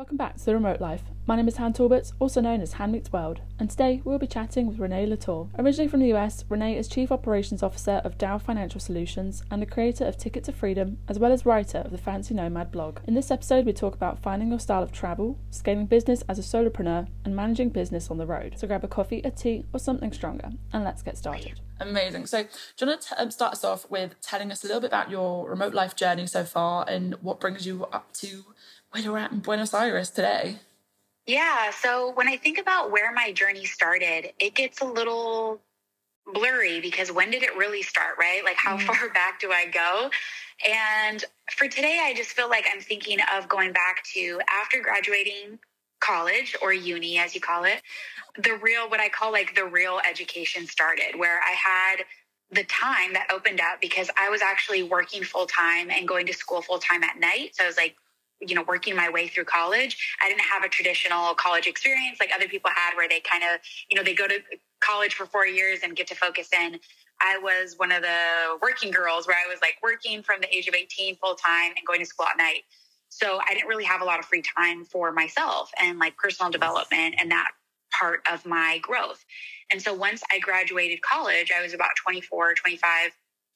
Welcome back to The Remote Life. My name is Han Talbot, also known as Han Meets World, and today we'll be chatting with Reneé La Tour. Originally from the US, Reneé is Chief Operations Officer of Dao Financial Solutions and the creator of Ticket to Freedom, as well as writer of the Fancy Nomad blog. In this episode, we talk about finding your style of travel, scaling business as a solopreneur, and managing business on the road. So grab a coffee, a tea, or something stronger, and let's get started. Amazing. So, do you want to um, start us off with telling us a little bit about your remote life journey so far and what brings you up to where you're at in Buenos Aires today. Yeah. So when I think about where my journey started, it gets a little blurry because when did it really start, right? Like, how mm. far back do I go? And for today, I just feel like I'm thinking of going back to after graduating college or uni, as you call it, the real, what I call like the real education started, where I had the time that opened up because I was actually working full time and going to school full time at night. So I was like you know working my way through college. I didn't have a traditional college experience like other people had where they kind of you know they go to college for four years and get to focus in. I was one of the working girls where i was like working from the age of 18 full time and going to school at night. So i didn't really have a lot of free time for myself and like personal development and that part of my growth. And so once i graduated college i was about 24 25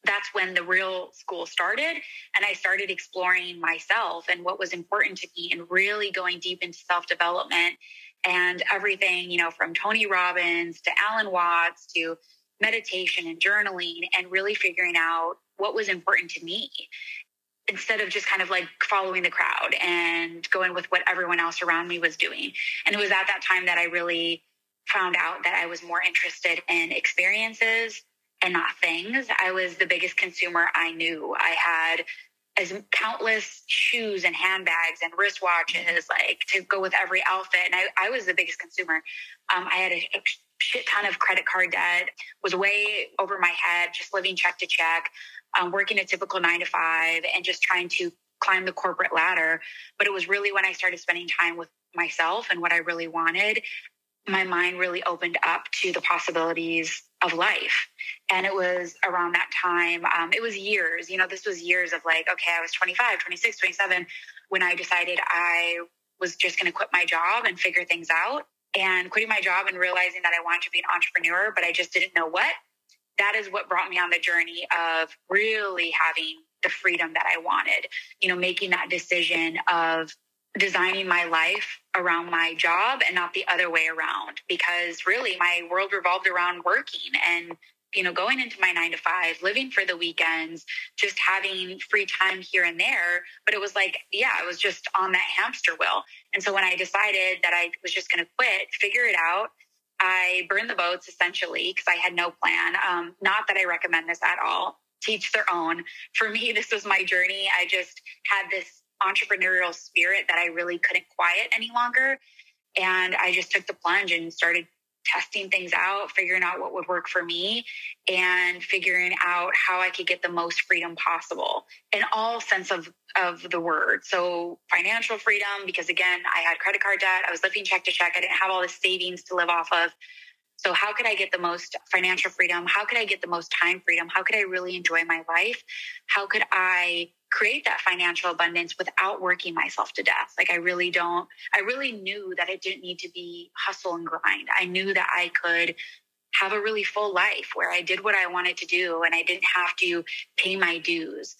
that's when the real school started. And I started exploring myself and what was important to me and really going deep into self development and everything, you know, from Tony Robbins to Alan Watts to meditation and journaling and really figuring out what was important to me instead of just kind of like following the crowd and going with what everyone else around me was doing. And it was at that time that I really found out that I was more interested in experiences and not things. I was the biggest consumer I knew. I had as countless shoes and handbags and wristwatches, like to go with every outfit. And I, I was the biggest consumer. Um, I had a, a shit ton of credit card debt, was way over my head, just living check to check, um, working a typical nine to five, and just trying to climb the corporate ladder. But it was really when I started spending time with myself and what I really wanted, my mind really opened up to the possibilities of life. And it was around that time, um, it was years, you know, this was years of like, okay, I was 25, 26, 27 when I decided I was just going to quit my job and figure things out. And quitting my job and realizing that I wanted to be an entrepreneur, but I just didn't know what. That is what brought me on the journey of really having the freedom that I wanted, you know, making that decision of designing my life around my job and not the other way around because really my world revolved around working and you know going into my 9 to 5 living for the weekends just having free time here and there. But it was like yeah I was just on that hamster wheel. And so when I decided that I was just going to quit figure it out I burned the boats essentially because I had no plan. Um, not that I recommend this at all. Teach their own. For me this was my journey. I just had this entrepreneurial spirit that I really couldn't quiet any longer. And I just took the plunge and started testing things out, figuring out what would work for me, and figuring out how I could get the most freedom possible in all sense of, of the word. So financial freedom, because again, I had credit card debt, I was living check to check, I didn't have all the savings to live off of. So how could I get the most financial freedom? How could I get the most time freedom? How could I really enjoy my life? How could I create that financial abundance without working myself to death. Like I really don't, I really knew that it didn't need to be hustle and grind. I knew that I could have a really full life where I did what I wanted to do and I didn't have to pay my dues.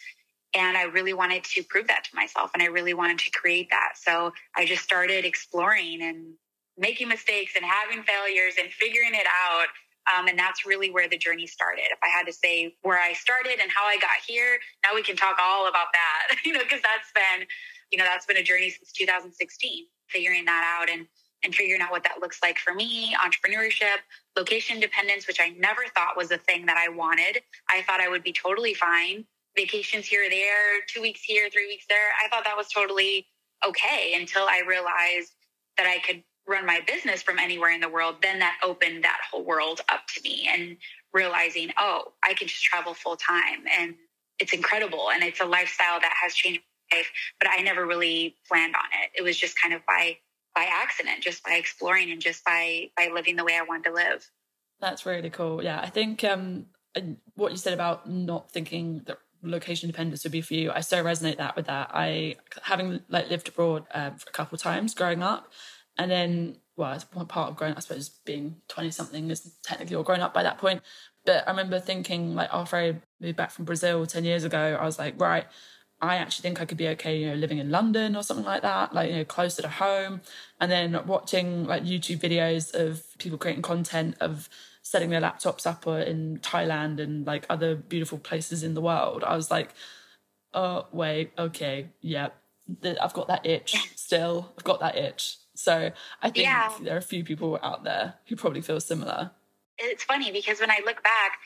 And I really wanted to prove that to myself and I really wanted to create that. So I just started exploring and making mistakes and having failures and figuring it out um, and that's really where the journey started. If I had to say where I started and how I got here, now we can talk all about that, you know, because that's been, you know, that's been a journey since 2016, figuring that out and and figuring out what that looks like for me, entrepreneurship, location dependence, which I never thought was a thing that I wanted. I thought I would be totally fine. Vacations here or there, two weeks here, three weeks there. I thought that was totally okay until I realized that I could run my business from anywhere in the world, then that opened that whole world up to me and realizing, oh, I can just travel full time and it's incredible and it's a lifestyle that has changed my life, but I never really planned on it. It was just kind of by by accident, just by exploring and just by by living the way I wanted to live. That's really cool. Yeah, I think um what you said about not thinking that location independence would be for you. I so resonate that with that. I having like lived abroad um, a couple times growing up, and then well, it's part of growing up, I suppose being twenty something is technically all grown up by that point. But I remember thinking like after I moved back from Brazil ten years ago, I was like, right, I actually think I could be okay, you know, living in London or something like that, like, you know, closer to home. And then watching like YouTube videos of people creating content of setting their laptops up in Thailand and like other beautiful places in the world. I was like, oh, wait, okay, yeah, I've got that itch still. I've got that itch. So I think yeah. there are a few people out there who probably feel similar. It's funny because when I look back,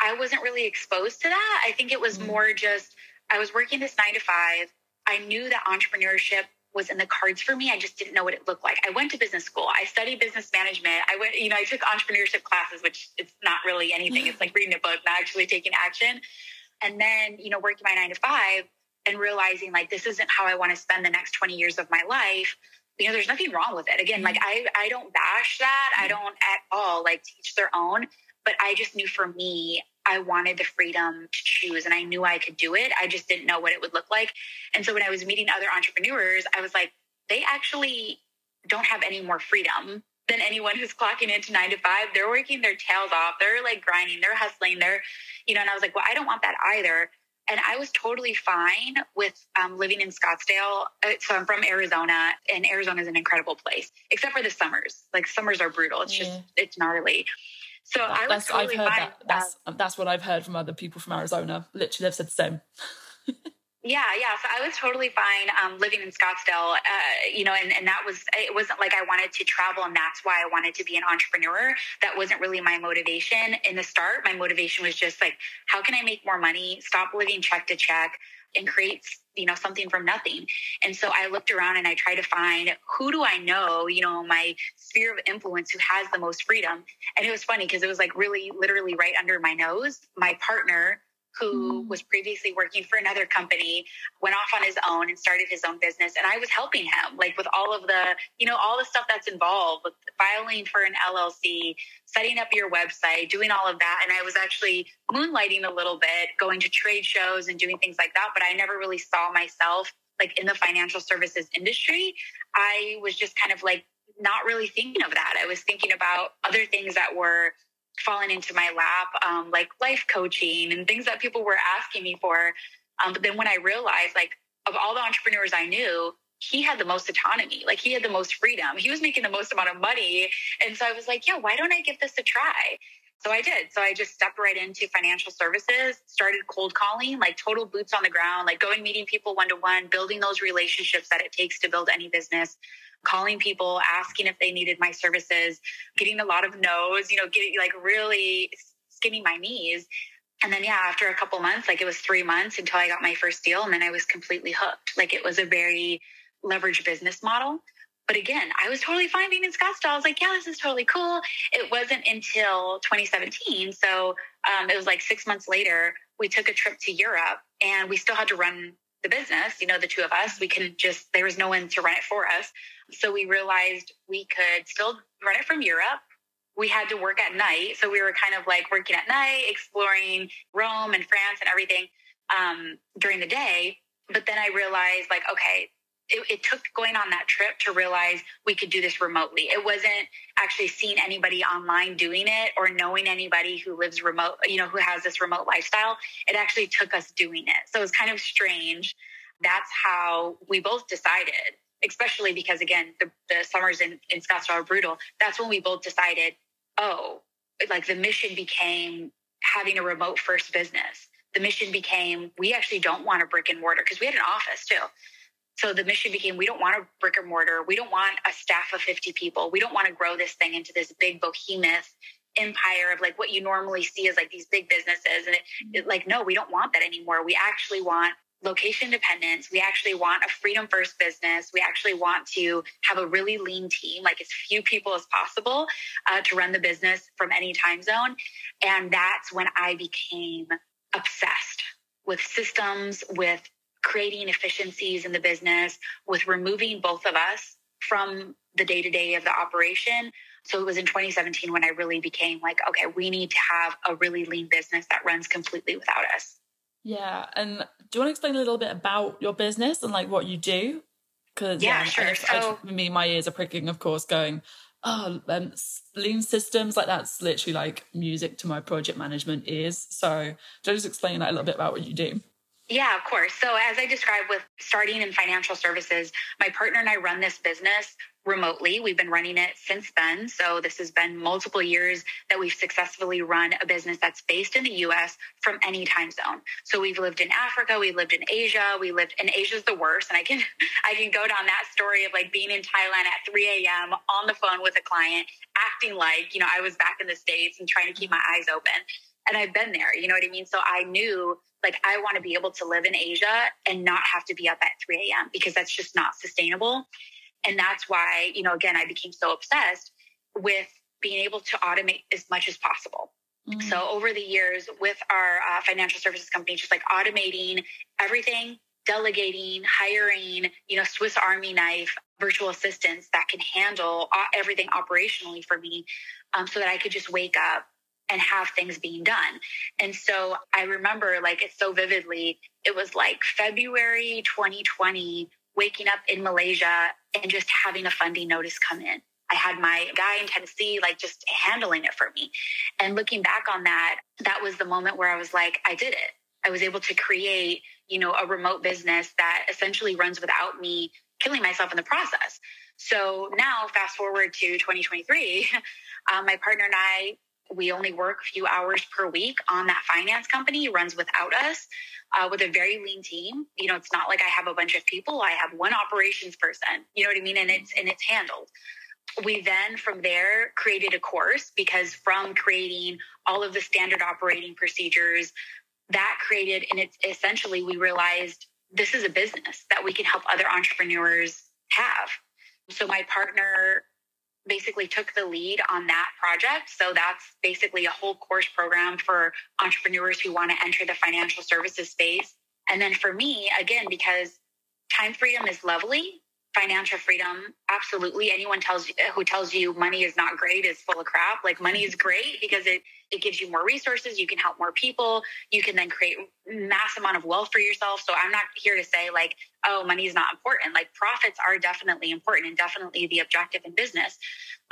I wasn't really exposed to that. I think it was mm. more just I was working this nine to five. I knew that entrepreneurship was in the cards for me. I just didn't know what it looked like. I went to business school. I studied business management. I went, you know, I took entrepreneurship classes, which it's not really anything. It's like reading a book, not actually taking action. And then, you know, working my nine to five and realizing like this isn't how I want to spend the next 20 years of my life. You know, there's nothing wrong with it. Again, like I I don't bash that. I mm. don't at all like teach their own. But I just knew for me, I wanted the freedom to choose and I knew I could do it. I just didn't know what it would look like. And so when I was meeting other entrepreneurs, I was like, they actually don't have any more freedom than anyone who's clocking into nine to five. They're working their tails off. They're like grinding, they're hustling, they're, you know, and I was like, well, I don't want that either. And I was totally fine with um, living in Scottsdale. Uh, so I'm from Arizona, and Arizona is an incredible place, except for the summers. Like summers are brutal. It's just, it's gnarly. So that, I was totally I've heard that. That's that's what I've heard from other people from Arizona. Literally, they've said the same. Yeah, yeah. So I was totally fine um, living in Scottsdale, uh, you know, and, and that was, it wasn't like I wanted to travel and that's why I wanted to be an entrepreneur. That wasn't really my motivation in the start. My motivation was just like, how can I make more money, stop living check to check, and create you know something from nothing and so i looked around and i tried to find who do i know you know my sphere of influence who has the most freedom and it was funny because it was like really literally right under my nose my partner who mm. was previously working for another company went off on his own and started his own business and i was helping him like with all of the you know all the stuff that's involved with filing for an llc setting up your website doing all of that and i was actually moonlighting a little bit going to trade shows and doing things like that but i never really saw myself like in the financial services industry i was just kind of like not really thinking of that i was thinking about other things that were fallen into my lap, um, like life coaching and things that people were asking me for. Um, but then when I realized, like, of all the entrepreneurs I knew, he had the most autonomy. Like, he had the most freedom. He was making the most amount of money. And so I was like, yeah, why don't I give this a try? So I did. So I just stepped right into financial services, started cold calling, like total boots on the ground, like going meeting people one to one, building those relationships that it takes to build any business calling people, asking if they needed my services, getting a lot of no's, you know, getting like really skinning my knees. And then, yeah, after a couple months, like it was three months until I got my first deal. And then I was completely hooked. Like it was a very leveraged business model. But again, I was totally fine being in Scottsdale. I was like, yeah, this is totally cool. It wasn't until 2017. So um, it was like six months later, we took a trip to Europe and we still had to run the business, you know, the two of us, we couldn't just, there was no one to run it for us. So we realized we could still run it from Europe. We had to work at night. So we were kind of like working at night, exploring Rome and France and everything um, during the day. But then I realized, like, okay, it, it, took going on that trip to realize we could do this remotely. It wasn't actually seeing anybody online doing it or knowing anybody who lives remote, you know, who has this remote lifestyle. It actually took us doing it. So it was kind of strange. That's how we both decided, especially because, again, the, the summers in, in Scottsdale are brutal. That's when we both decided, oh, like the mission became having a remote first business. The mission became we actually don't want a brick and mortar because we had an office too so the mission became we don't want a brick and mortar. We don't want a staff of 50 people. We don't want to grow this thing into this big behemoth empire of like what you normally see as like these big businesses. And it, it, like, no, we don't want that anymore. We actually want location independence. We actually want a freedom first business. We actually want to have a really lean team, like as few people as possible uh, to run the business from any time zone. And that's when I became obsessed with systems, with creating efficiencies in the business, with removing both of us from the day to day of the operation. So it was in 2017 when I really became like, okay, we need to have a really lean business that runs completely without us. Yeah. And do you want to explain a little bit about your business and like what you do? Because yeah, yeah, sure. I, so I, for me, my ears are pricking, of course, going, oh, um, lean systems, like that's literally like music to my project management ears. So don't just explain that a little bit about what you do. Yeah, of course. So, as I described with starting in financial services, my partner and I run this business remotely. We've been running it since then. So, this has been multiple years that we've successfully run a business that's based in the US from any time zone. So, we've lived in Africa, we lived in Asia, we lived in Asia's the worst. And I can I can go down that story of like being in Thailand at 3 a.m. on the phone with a client, acting like, you know, I was back in the States and trying to keep my eyes open. And I've been there, you know what I mean? So I knew like I want to be able to live in Asia and not have to be up at 3 a.m. because that's just not sustainable. And that's why, you know, again, I became so obsessed with being able to automate as much as possible. Mm. So over the years with our uh, financial services company, just like automating everything, delegating, hiring, you know, Swiss Army knife virtual assistants that can handle everything operationally for me um, so that I could just wake up and have things being done. And so I remember like it so vividly. It was like February 2020, waking up in Malaysia and just having a funding notice come in. I had my guy in Tennessee, like just handling it for me. And looking back on that, that was the moment where I was like, I did it. I was able to create, you know, a remote business that essentially runs without me killing myself in the process. So now, fast forward to 2023, um, my partner and I we only work a few hours per week on that finance company runs without us uh, with a very lean team. You know it's not like i have a bunch of people i have one operations person you know what i mean? And it's and it's handled. We then from there created a course because from creating all of the standard operating procedures that created and it's essentially we realized this is a business that we can help other entrepreneurs have. So my partner basically took the lead on that project. So that's basically a whole course program for entrepreneurs who want to enter the financial services space. And then for me, again, because time freedom is lovely, financial freedom absolutely. Anyone tells you who tells you money is not great is full of crap. Like money is great because it it gives you more resources you can help more people you can then create mass amount of wealth for yourself. So i'm not here to say like oh money is not important. Like profits are definitely important and definitely the objective in business.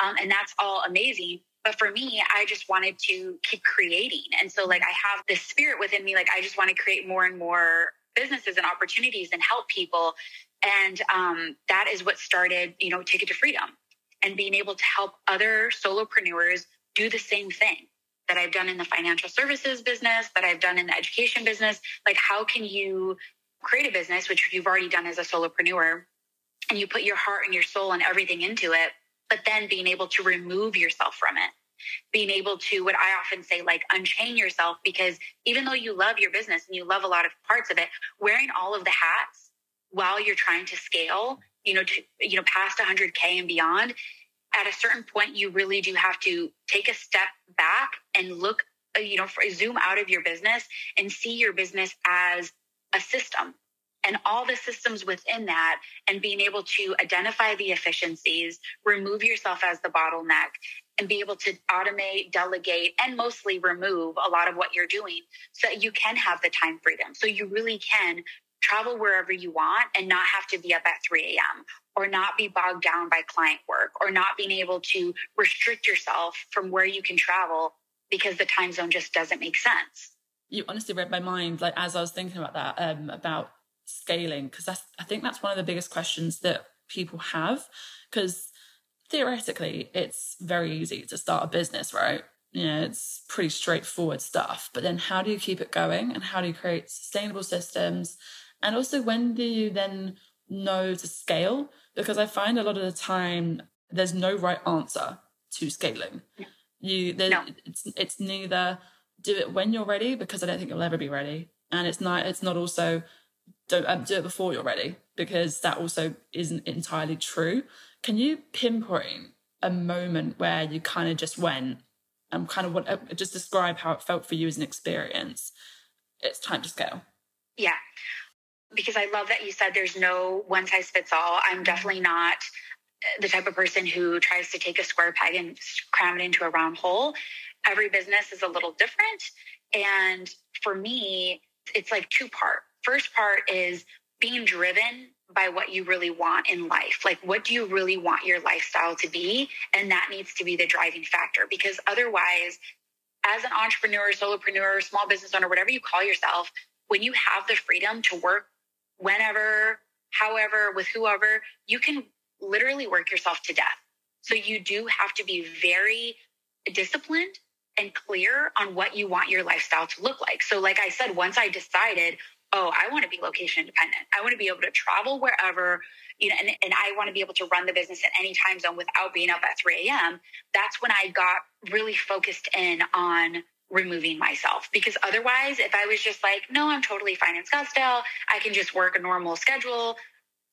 Um, and that's all amazing. But for me i just wanted to keep creating. And so like i have this spirit within me. Like i just want to create more and more businesses and opportunities and help people and um, that is what started, you know, Ticket to Freedom and being able to help other solopreneurs do the same thing that I've done in the financial services business, that I've done in the education business. Like, how can you create a business, which you've already done as a solopreneur, and you put your heart and your soul and everything into it, but then being able to remove yourself from it? Being able to, what I often say, like unchain yourself, because even though you love your business and you love a lot of parts of it, wearing all of the hats while you're trying to scale, you know, to, you know, past 100K and beyond, at a certain point, you really do have to take a step back and look, uh, you know, zoom out of your business and see your business as a system and all the systems within that and being able to identify the efficiencies, remove yourself as the bottleneck and be able to automate, delegate, and mostly remove a lot of what you're doing so that you can have the time freedom. So you really can travel wherever you want and not have to be up at 3 a.m. or not be bogged down by client work or not being able to restrict yourself from where you can travel because the time zone just doesn't make sense. You honestly read my mind, like as I was thinking about that, um, about scaling, because I think that's one of the biggest questions that people have. Because theoretically, it's very easy to start a business, right? You know, it's pretty straightforward stuff. But then how do you keep it going and how do you create sustainable systems and also, when do you then know to scale? Because I find a lot of the time there's no right answer to scaling. You, no. it's it's neither do it when you're ready because I don't think you'll ever be ready, and it's not it's not also don't um, do it before you're ready because that also isn't entirely true. Can you pinpoint a moment where you kind of just went and kind of what uh, just describe how it felt for you as an experience? It's time to scale. Yeah because I love that you said there's no one size fits all. I'm mm-hmm. definitely not the type of person who tries to take a square peg and cram it into a round hole. Every business is a little different. And for me, it's like two part. First part is being driven by what you really want in life. Like, what do you really want your lifestyle to be? And that needs to be the driving factor because otherwise, as an entrepreneur, solopreneur, small business owner, whatever you call yourself, when you have the freedom to work whenever, however, with whoever, you can literally work yourself to death. So you do have to be very disciplined and clear on what you want your lifestyle to look like. So, like I said, once I decided, oh, I want to be location independent, I want to be able to travel wherever, you know, and, and I want to be able to run the business at any time zone without being up at 3 a.m. That's when I got really focused in on removing myself. Because otherwise if i was just like no i'm totally fine in scottsdale. I can just work a normal schedule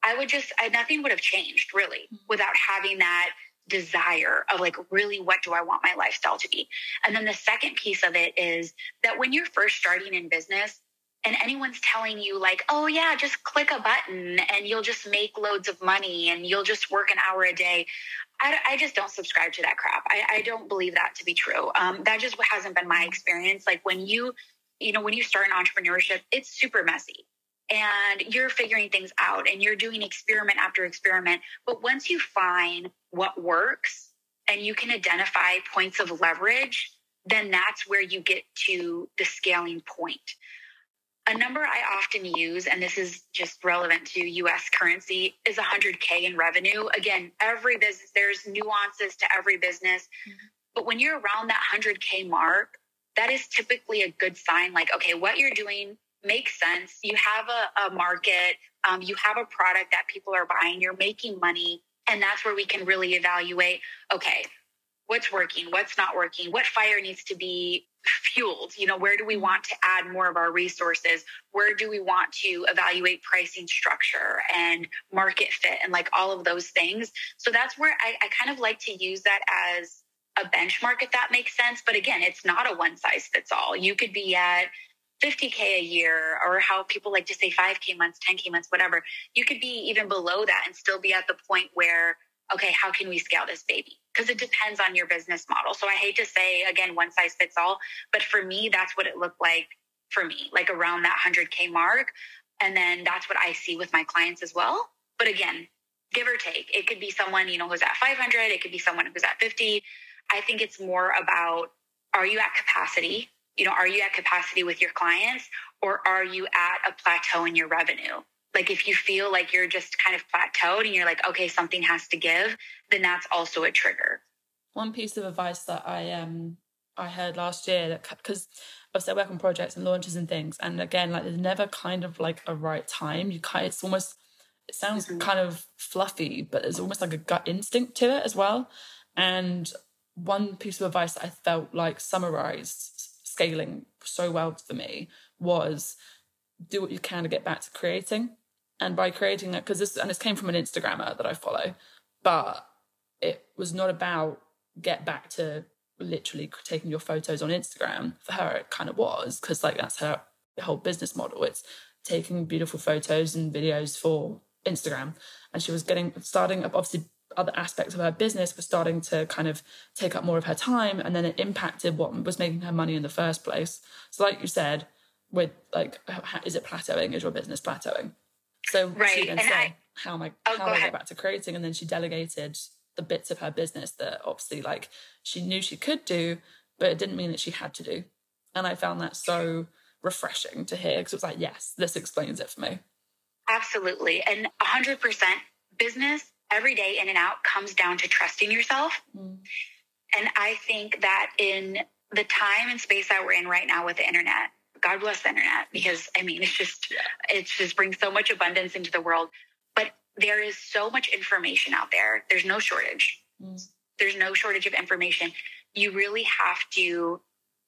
i would just I, nothing would have changed really mm-hmm. without having that desire of like really what do i want my lifestyle to be? And then the second piece of it is that when you're first starting in business and anyone's telling you like oh yeah just click a button and you'll just make loads of money and you'll just work an hour a day I, I just don't subscribe to that crap. I, I don't believe that to be true. Um, that just hasn't been my experience. Like when you, you know, when you start an entrepreneurship, it's super messy and you're figuring things out and you're doing experiment after experiment. But once you find what works and you can identify points of leverage, then that's where you get to the scaling point. A number I often use, and this is just relevant to US currency, is 100K in revenue. Again, every business, there's nuances to every business. Mm-hmm. But when you're around that 100K mark, that is typically a good sign like, okay, what you're doing makes sense. You have a, a market, um, you have a product that people are buying, you're making money. And that's where we can really evaluate okay, what's working, what's not working, what fire needs to be fueled you know where do we want to add more of our resources? Where do we want to evaluate pricing structure and market fit and like all of those things? So that's where I, I kind of like to use that as a benchmark if that makes sense. But again it's not a one size fits all you could be at 50k a year or how people like to say 5k months 10k months whatever. You could be even below that and still be at the point where okay how can we scale this baby because it depends on your business model. So I hate to say again, one size fits all, but for me, that's what it looked like for me, like around that 100K mark. And then that's what I see with my clients as well. But again, give or take, it could be someone, you know, who's at 500, it could be someone who's at 50. I think it's more about are you at capacity? You know, are you at capacity with your clients or are you at a plateau in your revenue? Like if you feel like you're just kind of plateaued and you're like okay something has to give then that's also a trigger. One piece of advice that i um i heard last year that because obviously i work on projects and launches and things and again like there's never kind of like a right time. You kind it's almost it sounds mm-hmm. kind of fluffy but there's almost like a gut instinct to it as well. And one piece of advice that i felt like summarized scaling so well for me was do what you can to get back to creating. And by creating it because this and this came from an instagrammer that i follow but it was not about get back to literally taking your photos on instagram. For her it kind of was because like that's her whole business model. It's taking beautiful photos and videos for instagram. And she was getting starting up obviously other aspects of her business were starting to kind of take up more of her time. And then it impacted what was making her money in the first place. So like you said with like is it plateauing is your business plateauing so right. she then and said, I, "How am I? Oh, how do I get back to creating?" And then she delegated the bits of her business that obviously, like, she knew she could do, but it didn't mean that she had to do. And I found that so refreshing to hear because it was like, "Yes, this explains it for me." Absolutely, and hundred percent business every day in and out comes down to trusting yourself. Mm. And I think that in the time and space that we're in right now with the internet, God bless the internet because I mean, it's just, it just brings so much abundance into the world. But there is so much information out there. There's no shortage. Mm. There's no shortage of information. You really have to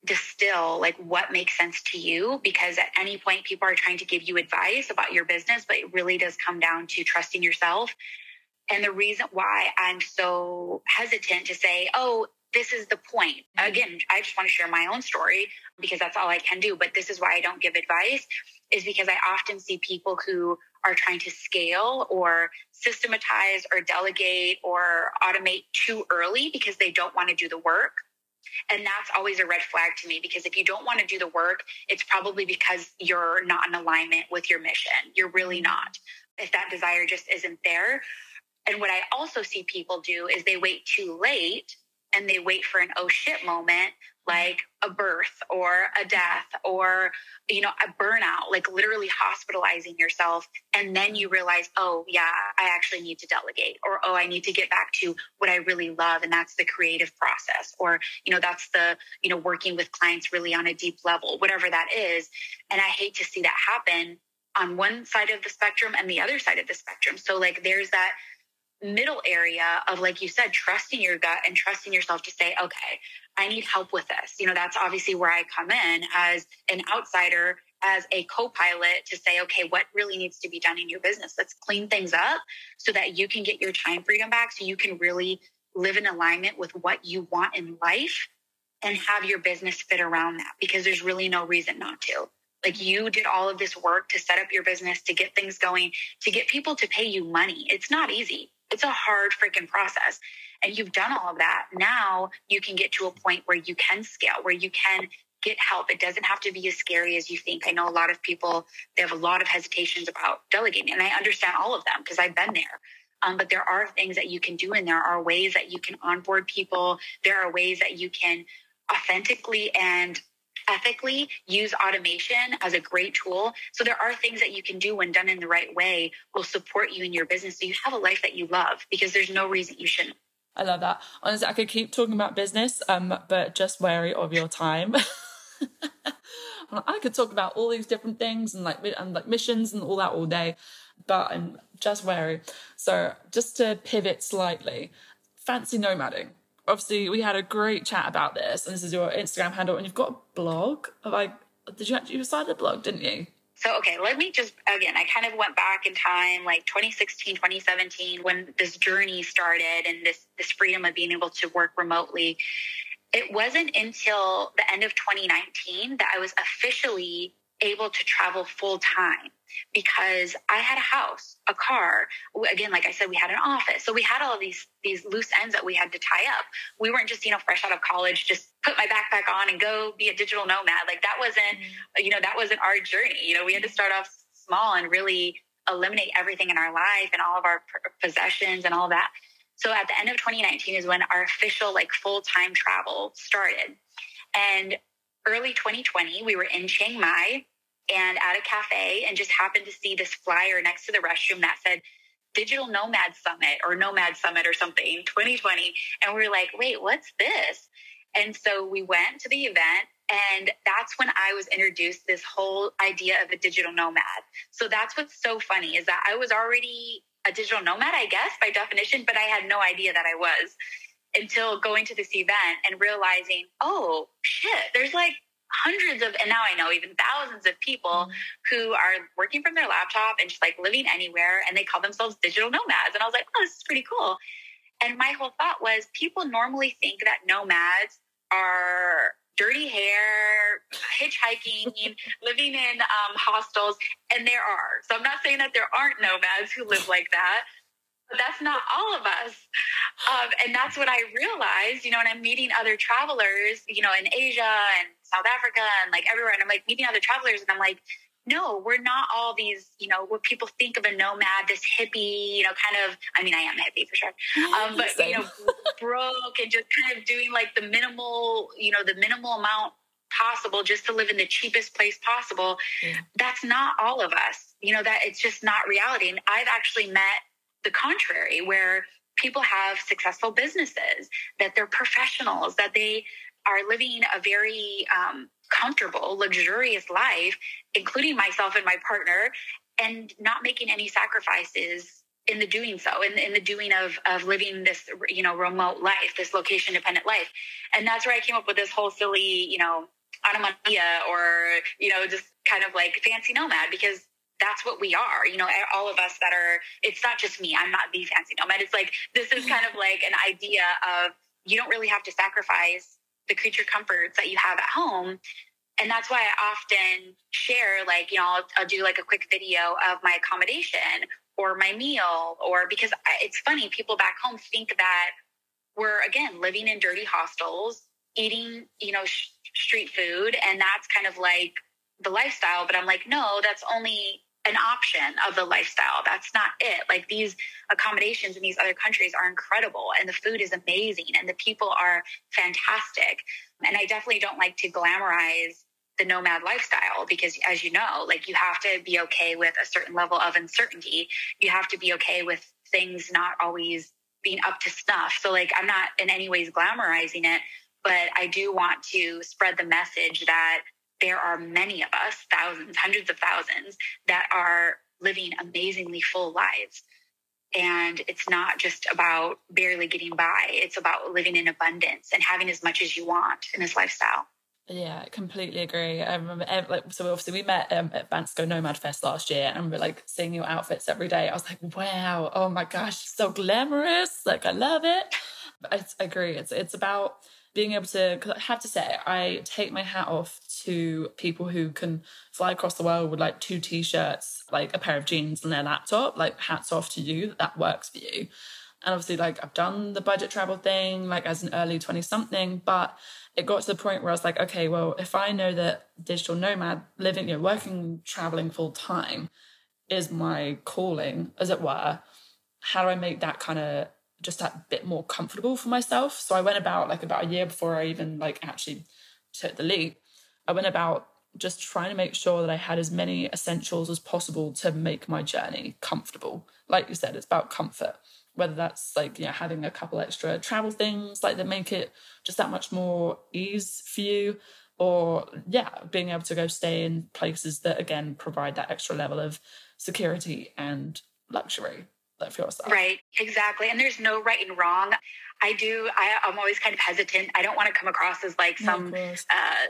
distill like what makes sense to you because at any point people are trying to give you advice about your business, but it really does come down to trusting yourself. And the reason why I'm so hesitant to say, oh, this is the point. Mm-hmm. Again, I just want to share my own story because that's all I can do. But this is why I don't give advice, is because I often see people who are trying to scale or systematize or delegate or automate too early because they don't want to do the work. And that's always a red flag to me because if you don't want to do the work, it's probably because you're not in alignment with your mission. You're really mm-hmm. not. If that desire just isn't there. And what I also see people do is they wait too late and they wait for an oh shit moment like a birth or a death or you know a burnout like literally hospitalizing yourself. And then you realize oh yeah i actually need to delegate or oh i need to get back to what i really love. And that's the creative process or you know that's the you know working with clients really on a deep level whatever that is. And i hate to see that happen on one side of the spectrum and the other side of the spectrum. So like there's that middle area of like you said trusting your gut and trusting yourself to say okay i need help with this. You know that's obviously where i come in as an outsider as a co-pilot to say okay what really needs to be done in your business? Let's clean things up so that you can get your time freedom back so you can really live in alignment with what you want in life and have your business fit around that because there's really no reason not to. Like you did all of this work to set up your business to get things going to get people to pay you money. It's not easy it's a hard freaking process. And you've done all of that. Now you can get to a point where you can scale, where you can get help. It doesn't have to be as scary as you think. I know a lot of people, they have a lot of hesitations about delegating, and I understand all of them because I've been there. Um, but there are things that you can do, and there are ways that you can onboard people. There are ways that you can authentically and ethically use automation as a great tool. So there are things that you can do when done in the right way will support you in your business so you have a life that you love because there's no reason you shouldn't. I love that. Honestly, I could keep talking about business, um, but just wary of your time. I could talk about all these different things and like and like missions and all that all day, but I'm just wary. So just to pivot slightly, fancy nomading obviously we had a great chat about this, and this is your Instagram handle, and you've got a blog. Like, did you actually you started a blog, didn't you? So, okay, let me just, again, I kind of went back in time, like 2016, 2017, when this journey started and this, this freedom of being able to work remotely. It wasn't until the end of 2019 that I was officially able to travel full time because I had a house, a car. Again, like I said, we had an office. So we had all these these loose ends that we had to tie up. We weren't just, you know, fresh out of college, just put my backpack on and go be a digital nomad. Like that wasn't, mm-hmm. you know, that wasn't our journey. You know, we had to start off small and really eliminate everything in our life and all of our possessions and all that. So at the end of 2019 is when our official like full-time travel started. And early 2020, we were in Chiang Mai and at a cafe and just happened to see this flyer next to the restroom that said Digital Nomad Summit or Nomad Summit or something 2020. And we were like, wait, what's this? And so we went to the event and that's when I was introduced this whole idea of a digital nomad. So that's what's so funny is that I was already a digital nomad, I guess, by definition, but I had no idea that I was until going to this event and realizing, oh shit, there's like hundreds of, and now I know even thousands of people mm-hmm. who are working from their laptop and just like living anywhere and they call themselves digital nomads. And I was like, oh, this is pretty cool. And my whole thought was people normally think that nomads are dirty hair, hitchhiking, living in um, hostels, and there are. So I'm not saying that there aren't nomads who live like that, but that's not all of us. Um, and that's what I realized, you know, when I'm meeting other travelers, you know, in Asia and South Africa and like everywhere. And I'm like meeting other travelers and I'm like, no, we're not all these, you know, what people think of a nomad, this hippie, you know, kind of, I mean, I am a hippie for sure. Um, but, Same. you know, broke and just kind of doing like the minimal, you know, the minimal amount possible just to live in the cheapest place possible. Yeah. That's not all of us. You know, that it's just not reality. And I've actually met the contrary where people have successful businesses, that they're professionals, that they are living a very um, comfortable, luxurious life, including myself and my partner, and not making any sacrifices in the doing so, in, in the doing of of living this, you know, remote life, this location dependent life, and that's where I came up with this whole silly, you know, onomatopoeia or you know, just kind of like fancy nomad because that's what we are. You know, all of us that are. It's not just me. I'm not the fancy nomad. It's like this is kind of like an idea of you don't really have to sacrifice the creature comforts that you have at home and that's why I often share, like, you know, I'll, I'll, do like a quick video of my accommodation or my meal, or because it's funny, people back home think that we're, again, living in dirty hostels eating, you know, sh- street food and that's kind of like the lifestyle. But I'm like, no, that's only an option of the lifestyle. That's not it. Like these accommodations in these other countries are incredible and the food is amazing and the people are fantastic. And I definitely don't like to glamorize the nomad lifestyle because as you know, like you have to be okay with a certain level of uncertainty. You have to be okay with things not always being up to snuff. So like I'm not in any ways glamorizing it, but I do want to spread the message that there are many of us, thousands, hundreds of thousands, that are living amazingly full lives. And it's not just about barely getting by, it's about living in abundance and having as much as you want in this lifestyle. Yeah, completely agree. I remember, like, so obviously we met um, at Bansko Nomad Fest last year, and we're like seeing your outfits every day. I was like, wow, oh my gosh, so glamorous! Like, I love it. I agree. It's it's about being able to. Because I have to say, I take my hat off to people who can fly across the world with like two t-shirts, like a pair of jeans, and their laptop. Like, hats off to you that works for you. And obviously, like I've done the budget travel thing, like as an early 20 something, but it got to the point where I was like, okay, well, if I know that digital nomad living, you know, working, traveling full time is my calling, as it were, how do I make that kind of just that bit more comfortable for myself? So I went about like about a year before I even like actually took the leap. I went about just trying to make sure that I had as many essentials as possible to make my journey comfortable. Like you said, it's about comfort whether that's like you know having a couple extra travel things like that make it just that much more ease for you or yeah being able to go stay in places that again provide that extra level of security and luxury for yourself right exactly and there's no right and wrong I do. I, am always kind of hesitant. I don't want to come across as like some, uh,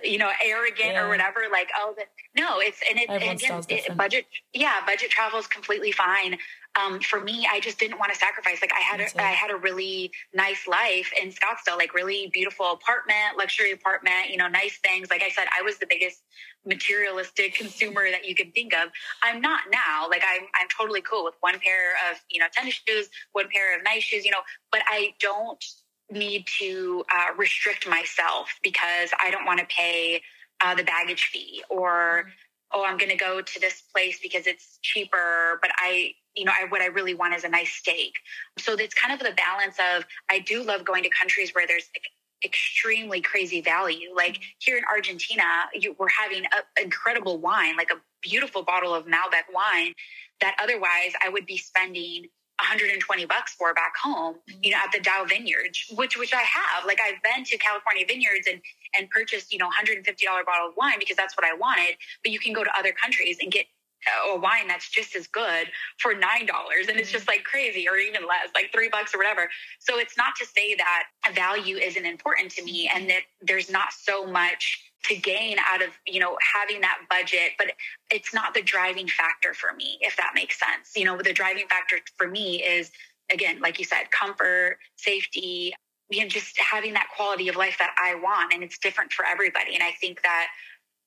you know, arrogant yeah. or whatever. Like, oh, the, no, it's and it, again, it, budget. Yeah, budget travel is completely fine um, for me, I just didn't want to sacrifice. Like I had, a, I had a really nice life in Scottsdale, like really beautiful apartment, luxury apartment, you know, nice things. Like I said, I was the biggest materialistic consumer that you could think of. I'm not now. Like I'm, I'm totally cool with one pair of, you know, tennis shoes, one pair of nice shoes, you know, but I don't need to uh, restrict myself because I don't want to pay uh, the baggage fee or, mm oh, I'm going to go to this place because it's cheaper, but I you know, I, what I really want is a nice steak. So it's kind of the balance of I do love going to countries where there's like, extremely crazy value. Like here in Argentina, you, we're having an incredible wine, like a beautiful bottle of Malbec wine that otherwise I would be spending 120 bucks for back home, you know, at the Dow Vineyard, which which I have. Like I've been to California vineyards and and purchased, you know, 150 dollar bottle of wine because that's what I wanted. But you can go to other countries and get Uh, a wine that's just as good for nine dollars and it's mm-hmm. just like crazy or even less like three bucks or whatever. So it's not to say that value isn't important to me and that there's not so much to gain out of you know having that budget but it's not the driving factor for me if that makes sense. You know the driving factor for me is again like you said comfort safety you know just having that quality of life that i want and it's different for everybody. And i think that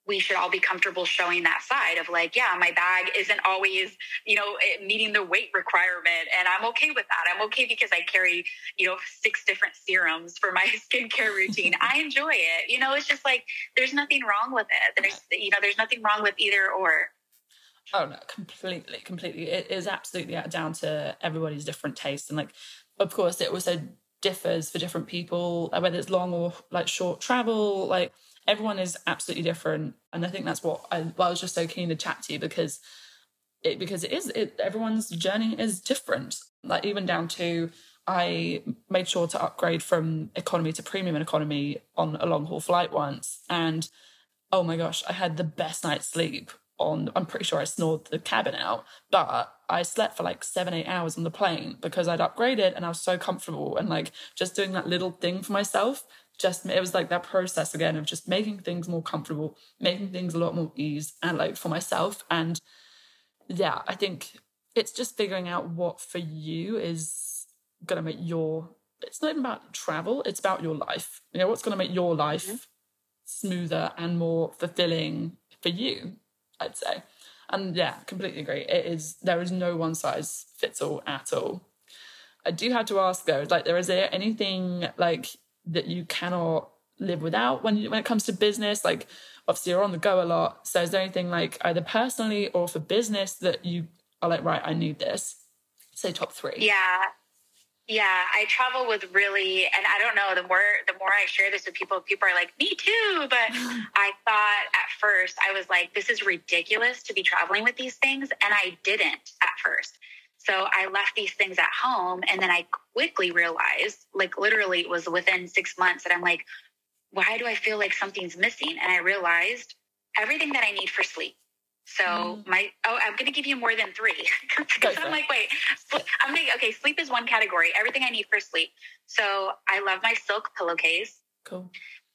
we should all be comfortable showing that side of like, yeah, my bag isn't always, you know, meeting the weight requirement. And I'm okay with that. I'm okay because I carry, you know, six different serums for my skincare routine. I enjoy it. You know, it's just like, there's nothing wrong with it. There's, you know, there's nothing wrong with either or. Oh no, completely, completely. It is absolutely down to everybody's different taste. And like, of course, it also differs for different people, uh, whether it's long or like short travel, like, everyone is absolutely different. And i think that's what i, I was just so keen to chat to you because it because it is it, everyone's journey is different. Like even down to i made sure to upgrade from economy to premium economy on a long haul flight once. And oh my gosh i had the best night's sleep on i'm pretty sure i snored the cabin out but i slept for like seven eight hours on the plane because i'd upgraded and i was so comfortable and like just doing that little thing for myself just it was like that process again of just making things more comfortable making things a lot more ease and like for myself. And yeah i think it's just figuring out what for you is going to make your it's not even about travel it's about your life. You know what's going to make your life mm-hmm. smoother and more fulfilling for you i'd say. And yeah completely agree. It is there is no one size fits all at all. I do have to ask though like there is there anything like that you cannot live without when when it comes to business? Like obviously you're on the go a lot. So is there anything like either personally or for business that you are like, right, I need this? Say top three. Yeah. Yeah, I travel with really, and I don't know. The more the more I share this with people, people are like, "Me too." But I thought at first I was like, "This is ridiculous to be traveling with these things," and I didn't at first. So I left these things at home, and then I quickly realized, like literally, it was within six months that I'm like, "Why do I feel like something's missing?" And I realized everything that I need for sleep. So mm. my oh, I'm gonna give you more than three because I'm like, wait, I'm gonna okay. Sleep is one category. Everything I need for sleep. So I love my silk pillowcase. Cool.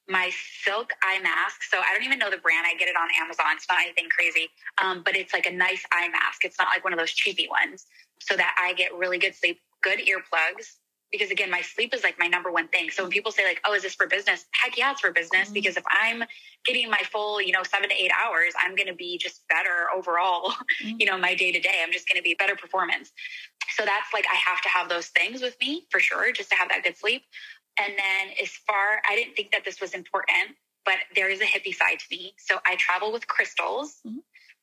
My silk eye mask. So I don't even know the brand. I get it on Amazon. It's not anything crazy, um, but it's like a nice eye mask. It's not like one of those cheapy ones. So that I get really good sleep. Good earplugs because again my sleep is like my number one thing so when people say like oh is this for business heck yeah it's for business mm-hmm. because if i'm getting my full you know seven to eight hours i'm going to be just better overall mm-hmm. you know my day to day i'm just going to be better performance so that's like i have to have those things with me for sure just to have that good sleep and then as far i didn't think that this was important but there is a hippie side to me so i travel with crystals mm-hmm.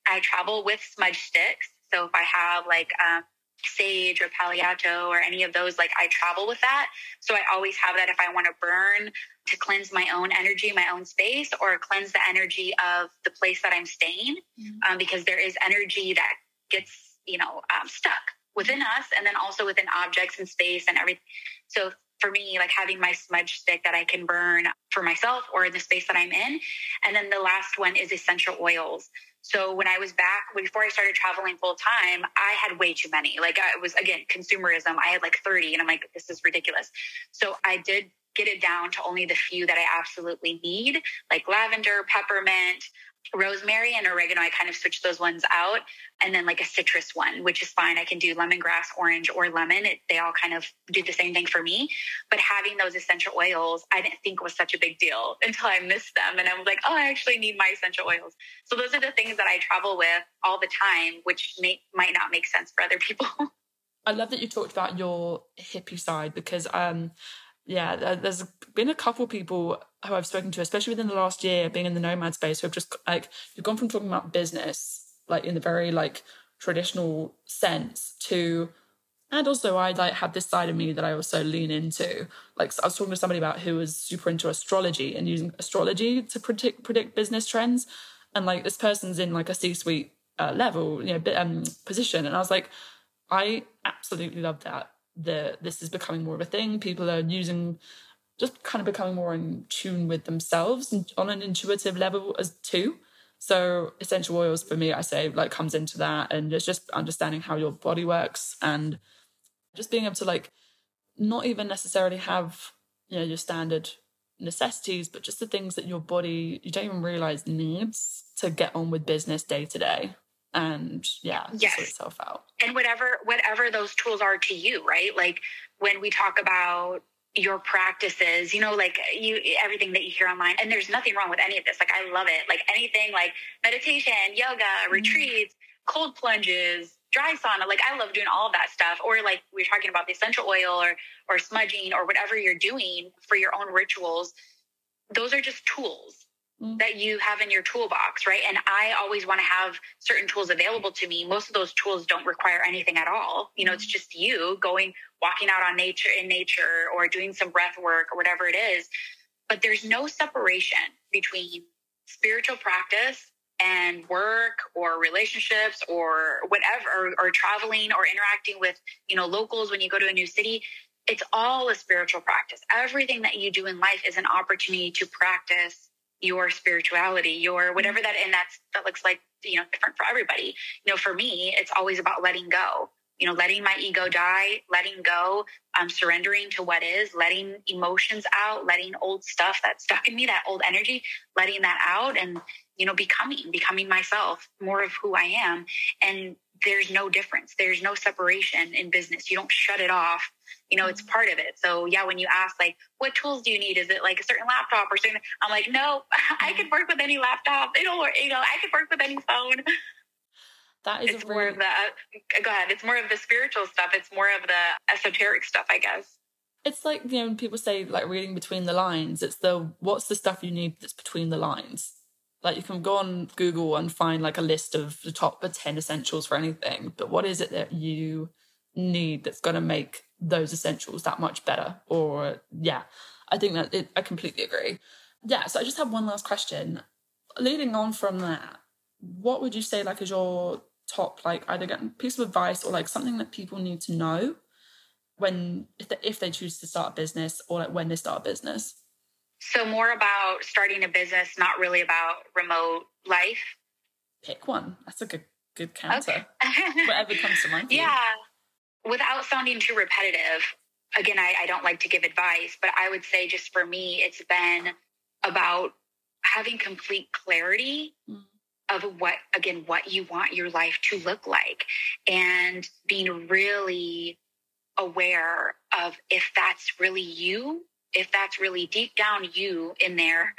i travel with smudge sticks so if i have like uh, sage or palo santo or any of those like i travel with that. So i always have that if i want to burn to cleanse my own energy my own space or cleanse the energy of the place that i'm staying mm-hmm. um, because there is energy that gets you know um, stuck within us and then also within objects and space and everything so for me like having my smudge stick that i can burn for myself or in the space that i'm in. And then the last one is essential oils so when I was back, before I started traveling full time, I had way too many. Like I was again consumerism. I had like 30 and I'm like, this is ridiculous. So I did get it down to only the few that I absolutely need, like lavender, peppermint, rosemary and oregano, I kind of switch those ones out. And then like a citrus one, which is fine. I can do lemongrass, orange, or lemon. It, they all kind of do the same thing for me. But having those essential oils, I didn't think was such a big deal until I missed them. And I was like, oh, I actually need my essential oils. So those are the things that I travel with all the time, which may, might not make sense for other people. I love that you talked about your hippie side because um, yeah, there's been a couple people who I've spoken to, especially within the last year, being in the nomad space, who have just like you've gone from talking about business, like in the very like traditional sense, to and also I like had this side of me that I also lean into. Like I was talking to somebody about who was super into astrology and using astrology to predict predict business trends, and like this person's in like a C-suite uh, level, you know, um, position, and I was like, I absolutely love that the this is becoming more of a thing. People are using just kind of becoming more in tune with themselves on an intuitive level as too. So essential oils for me, I say like comes into that and it's just understanding how your body works and just being able to like not even necessarily have, you know, your standard necessities, but just the things that your body you don't even realize needs to get on with business day to day and yeah yes. sort itself out and whatever whatever those tools are to you right like when we talk about your practices you know like you everything that you hear online and there's nothing wrong with any of this like i love it like anything like meditation yoga mm-hmm. retreats cold plunges dry sauna like i love doing all of that stuff or like we are talking about the essential oil or or smudging or whatever you're doing for your own rituals those are just tools. That you have in your toolbox, right? And I always want to have certain tools available to me. Most of those tools don't require anything at all. You know, it's mm. just you going, walking out on nature in nature or doing some breath work or whatever it is. But there's no separation between spiritual practice and work or relationships or whatever or, or traveling or interacting with you know locals when you go to a new city it's all a spiritual practice everything that you do in life is an opportunity to practice your spirituality, your whatever that and that's that looks like, you know, different for everybody. You know, for me, it's always about letting go. You know, letting my ego die, letting go, um, surrendering to what is, letting emotions out, letting old stuff that's stuck in me, that old energy, letting that out and, you know, becoming, becoming myself, more of who I am. And there's no difference. There's no separation in business. You don't shut it off you know, it's mm-hmm. part of it. So yeah, when you ask like, what tools do you need? Is it like a certain laptop or something? I'm like, no, I could work with any laptop. It don't work. You know, I could work with any phone. That is it's really... more of the. Uh, go ahead. It's more of the spiritual stuff. It's more of the esoteric stuff, I guess. It's like, you know, when people say like reading between the lines, it's the what's the stuff you need that's between the lines. Like you can go on Google and find like a list of the top 10 essentials for anything, but what is it that you need that's going to make those essentials that much better? Or, yeah, I think that it, I completely agree. Yeah, so I just have one last question. Leading on from that, what would you say like is your top like either piece of advice or like something that people need to know when if they, if they choose to start a business or like when they start a business? So more about starting a business, not really about remote life. Pick one. That's a good good counter. Okay. Whatever comes to mind. Yeah. Without sounding too repetitive, again, I, I don't like to give advice, but I would say just for me, it's been about having complete clarity mm. of what again what you want your life to look like and being really aware of if that's really you if that's really deep down you in there,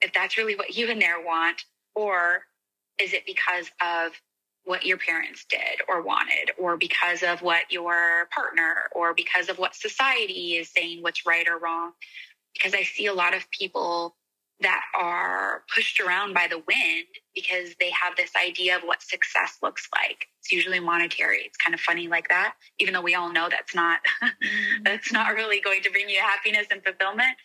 if that's really what you in there want, or is it because of what your parents did or wanted, or because of what your partner, or because of what society is saying what's right or wrong? Because I see a lot of people that are pushed around by the wind because they have this idea of what success looks like. It's usually monetary. It's kind of funny like that, even though we all know that's not that's not really going to bring you happiness and fulfillment.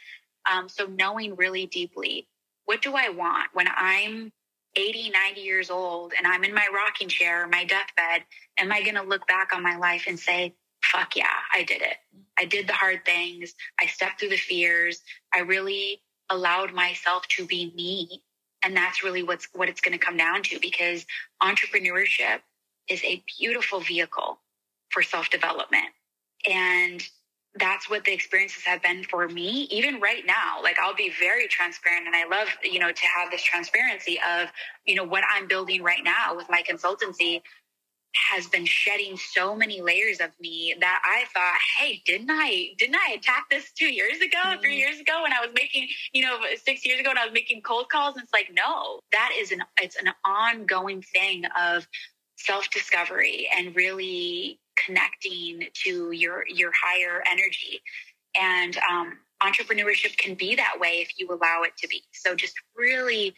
Um, so knowing really deeply, what do I want when I'm 80, 90 years old and I'm in my rocking chair, or my deathbed? Am I going to look back on my life and say, fuck yeah, I did it. I did the hard things. I stepped through the fears. I really allowed myself to be me. And that's really what's what it's going to come down to because entrepreneurship is a beautiful vehicle for self-development. And that's what the experiences have been for me even right now like i'll be very transparent and i love you know to have this transparency of you know what i'm building right now with my consultancy has been shedding so many layers of me that I thought, hey, didn't I didn't I attack this two years ago, mm-hmm. three years ago when I was making, you know, six years ago when I was making cold calls? And it's like, no, that is an it's an ongoing thing of self-discovery and really connecting to your your higher energy. And um, entrepreneurship can be that way if you allow it to be. So just really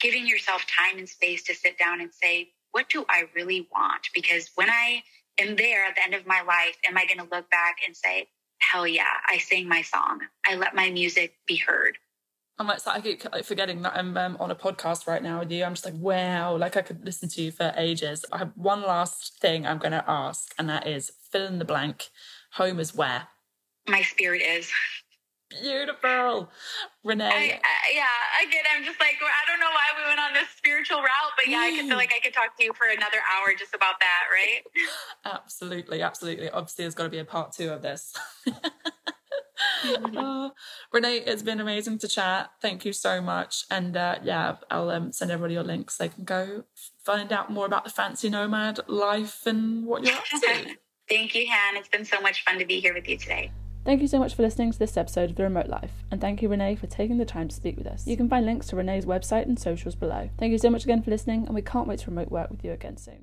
giving yourself time and space to sit down and say, what do I really want? Because when I am there at the end of my life, am I going to look back and say, hell yeah, I sang my song. I let my music be heard. I'm like, I keep forgetting that I'm um, on a podcast right now with you. I'm just like, wow, like I could listen to you for ages. I have one last thing I'm going to ask, and that is fill in the blank. Home is where? My spirit is. Beautiful. Reneé. I, I, yeah, again, I'm just like, I don't know why we went on this spiritual route, but yeah, I can feel like I could talk to you for another hour just about that, right? Absolutely, absolutely. Obviously, there's got to be a part two of this. uh, Reneé, it's been amazing to chat. Thank you so much. And uh, yeah, I'll um, send everybody your links. So they can go find out more about the fancy nomad life and what you're up to. Thank you, Han. It's been so much fun to be here with you today. Thank you so much for listening to this episode of The Remote Life, and thank you, Reneé, for taking the time to speak with us. You can find links to Reneé's website and socials below. Thank you so much again for listening, and we can't wait to remote work with you again soon.